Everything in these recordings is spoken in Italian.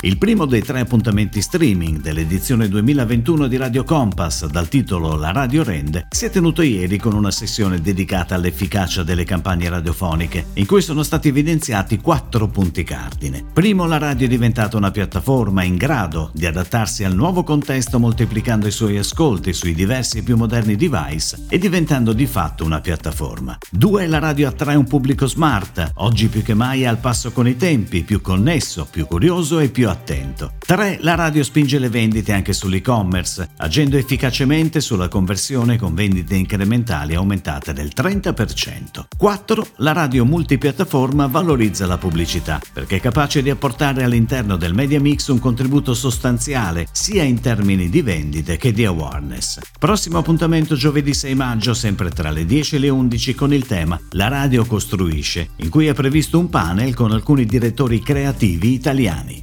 Il primo dei tre appuntamenti streaming dell'edizione 2021 di Radio Compass, dal titolo La Radio Rende, si è tenuto ieri con una sessione dedicata all'efficacia delle campagne radiofoniche, in cui sono stati evidenziati quattro punti cardine. Primo, la radio è diventata una piattaforma in grado di adattarsi al nuovo contesto moltiplicando i suoi ascolti sui diversi e più moderni device e diventando di fatto una piattaforma. Due, la radio attrae un pubblico smart, oggi più che mai è al passo con i tempi, più connesso, più curioso e più attento. 3. La radio spinge le vendite anche sull'e-commerce, agendo efficacemente sulla conversione con vendite incrementali aumentate del 30%. 4. La radio multipiattaforma valorizza la pubblicità, perché è capace di apportare all'interno del media mix un contributo sostanziale, sia in termini di vendite che di awareness. Prossimo appuntamento giovedì 6 maggio, sempre tra le 10 e le 11, con il tema La radio costruisce, in cui è previsto un panel con alcuni direttori creativi italiani.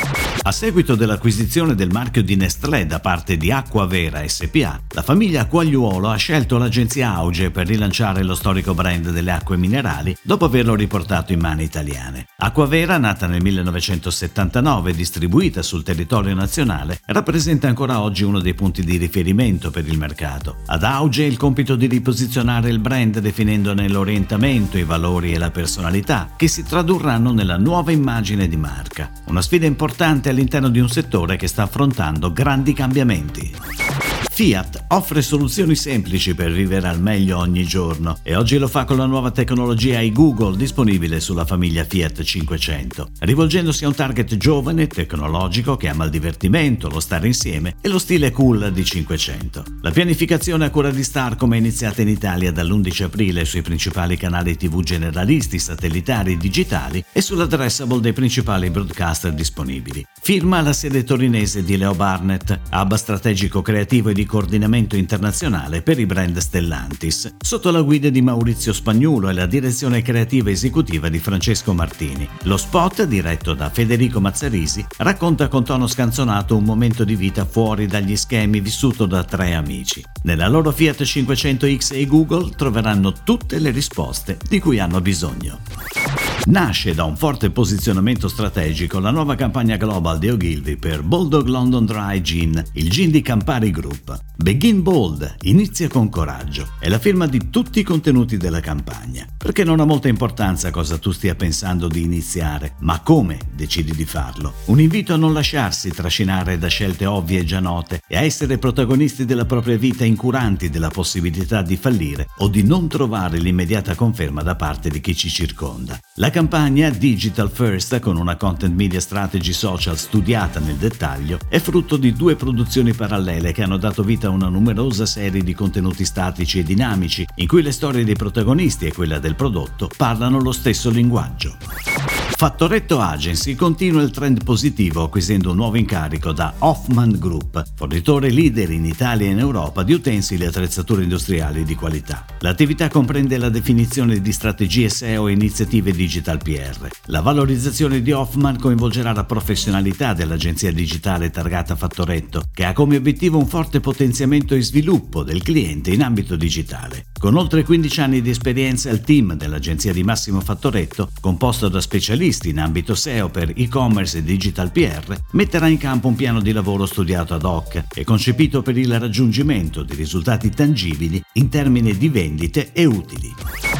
A seguito dell'acquisizione del marchio di Nestlé da parte di Acquavera SPA, la famiglia Quagliuolo ha scelto l'agenzia Auge per rilanciare lo storico brand delle acque minerali dopo averlo riportato in mani italiane. Acquavera, nata nel 1979 e distribuita sul territorio nazionale, rappresenta ancora oggi uno dei punti di riferimento per il mercato. Ad Auge il compito di riposizionare il brand definendone l'orientamento, i valori e la personalità, che si tradurranno nella nuova immagine di marca. Una sfida importante all'interno di un settore che sta affrontando grandi cambiamenti. Fiat offre soluzioni semplici per vivere al meglio ogni giorno e oggi lo fa con la nuova tecnologia iGoogle disponibile sulla famiglia Fiat 500, rivolgendosi a un target giovane, tecnologico, che ama il divertimento, lo stare insieme e lo stile cool di 500. La pianificazione a cura di Starcom è iniziata in Italia dall'11 aprile sui principali canali TV generalisti, satellitari e digitali e sull'addressable dei principali broadcaster disponibili. Firma la sede torinese di Leo Barnett, hub strategico creativo e di coordinamento internazionale per i brand Stellantis, sotto la guida di Maurizio Spagnuolo e la direzione creativa esecutiva di Francesco Martini. Lo spot, diretto da Federico Mazzarisi, racconta con tono scanzonato un momento di vita fuori dagli schemi vissuto da tre amici. Nella loro Fiat 500X e Google troveranno tutte le risposte di cui hanno bisogno. Nasce da un forte posizionamento strategico la nuova campagna global di Ogilvy per Bulldog London Dry Gin, il gin di Campari Group. Begin Bold, inizia con coraggio, è la firma di tutti i contenuti della campagna, perché non ha molta importanza cosa tu stia pensando di iniziare, ma come decidi di farlo. Un invito a non lasciarsi trascinare da scelte ovvie e già note e a essere protagonisti della propria vita incuranti della possibilità di fallire o di non trovare l'immediata conferma da parte di chi ci circonda. La campagna Digital First, con una content media strategy social studiata nel dettaglio, è frutto di due produzioni parallele che hanno dato vita a una numerosa serie di contenuti statici e dinamici, in cui le storie dei protagonisti e quella del prodotto parlano lo stesso linguaggio. Fattoretto Agency continua il trend positivo acquisendo un nuovo incarico da Hoffman Group, fornitore leader in Italia e in Europa di utensili e attrezzature industriali di qualità. L'attività comprende la definizione di strategie SEO e iniziative digital PR. La valorizzazione di Hoffman coinvolgerà la professionalità dell'agenzia digitale targata Fattoretto, che ha come obiettivo un forte potenziamento e sviluppo del cliente in ambito digitale. Con oltre 15 anni di esperienza, il team dell'agenzia di Massimo Fattoretto, composto da specialisti in ambito SEO per e-commerce e digital PR, metterà in campo un piano di lavoro studiato ad hoc e concepito per il raggiungimento di risultati tangibili in termini di vendite e utili.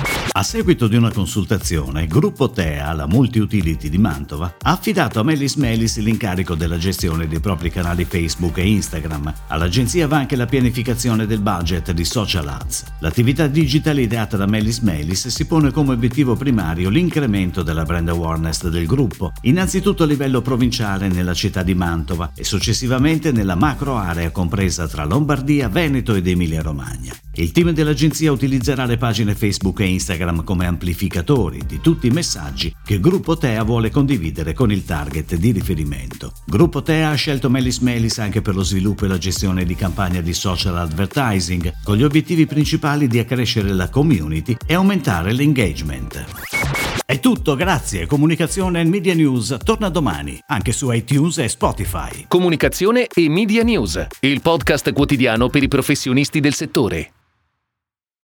A seguito di una consultazione, Gruppo TEA, la multi-utility di Mantova, ha affidato a Melis Melis l'incarico della gestione dei propri canali Facebook e Instagram. All'agenzia va anche la pianificazione del budget di social ads. L'attività digital ideata da Melis Melis si pone come obiettivo primario l'incremento della brand awareness del gruppo, innanzitutto a livello provinciale nella città di Mantova e successivamente nella macro area compresa tra Lombardia, Veneto ed Emilia-Romagna. Il team dell'agenzia utilizzerà le pagine Facebook e Instagram come amplificatori di tutti i messaggi che Gruppo Tea vuole condividere con il target di riferimento. Gruppo Tea ha scelto Melis Melis anche per lo sviluppo e la gestione di campagne di social advertising, con gli obiettivi principali di accrescere la community e aumentare l'engagement. È tutto, grazie. Comunicazione e Media News torna domani, anche su iTunes e Spotify. Comunicazione e Media News, il podcast quotidiano per i professionisti del settore.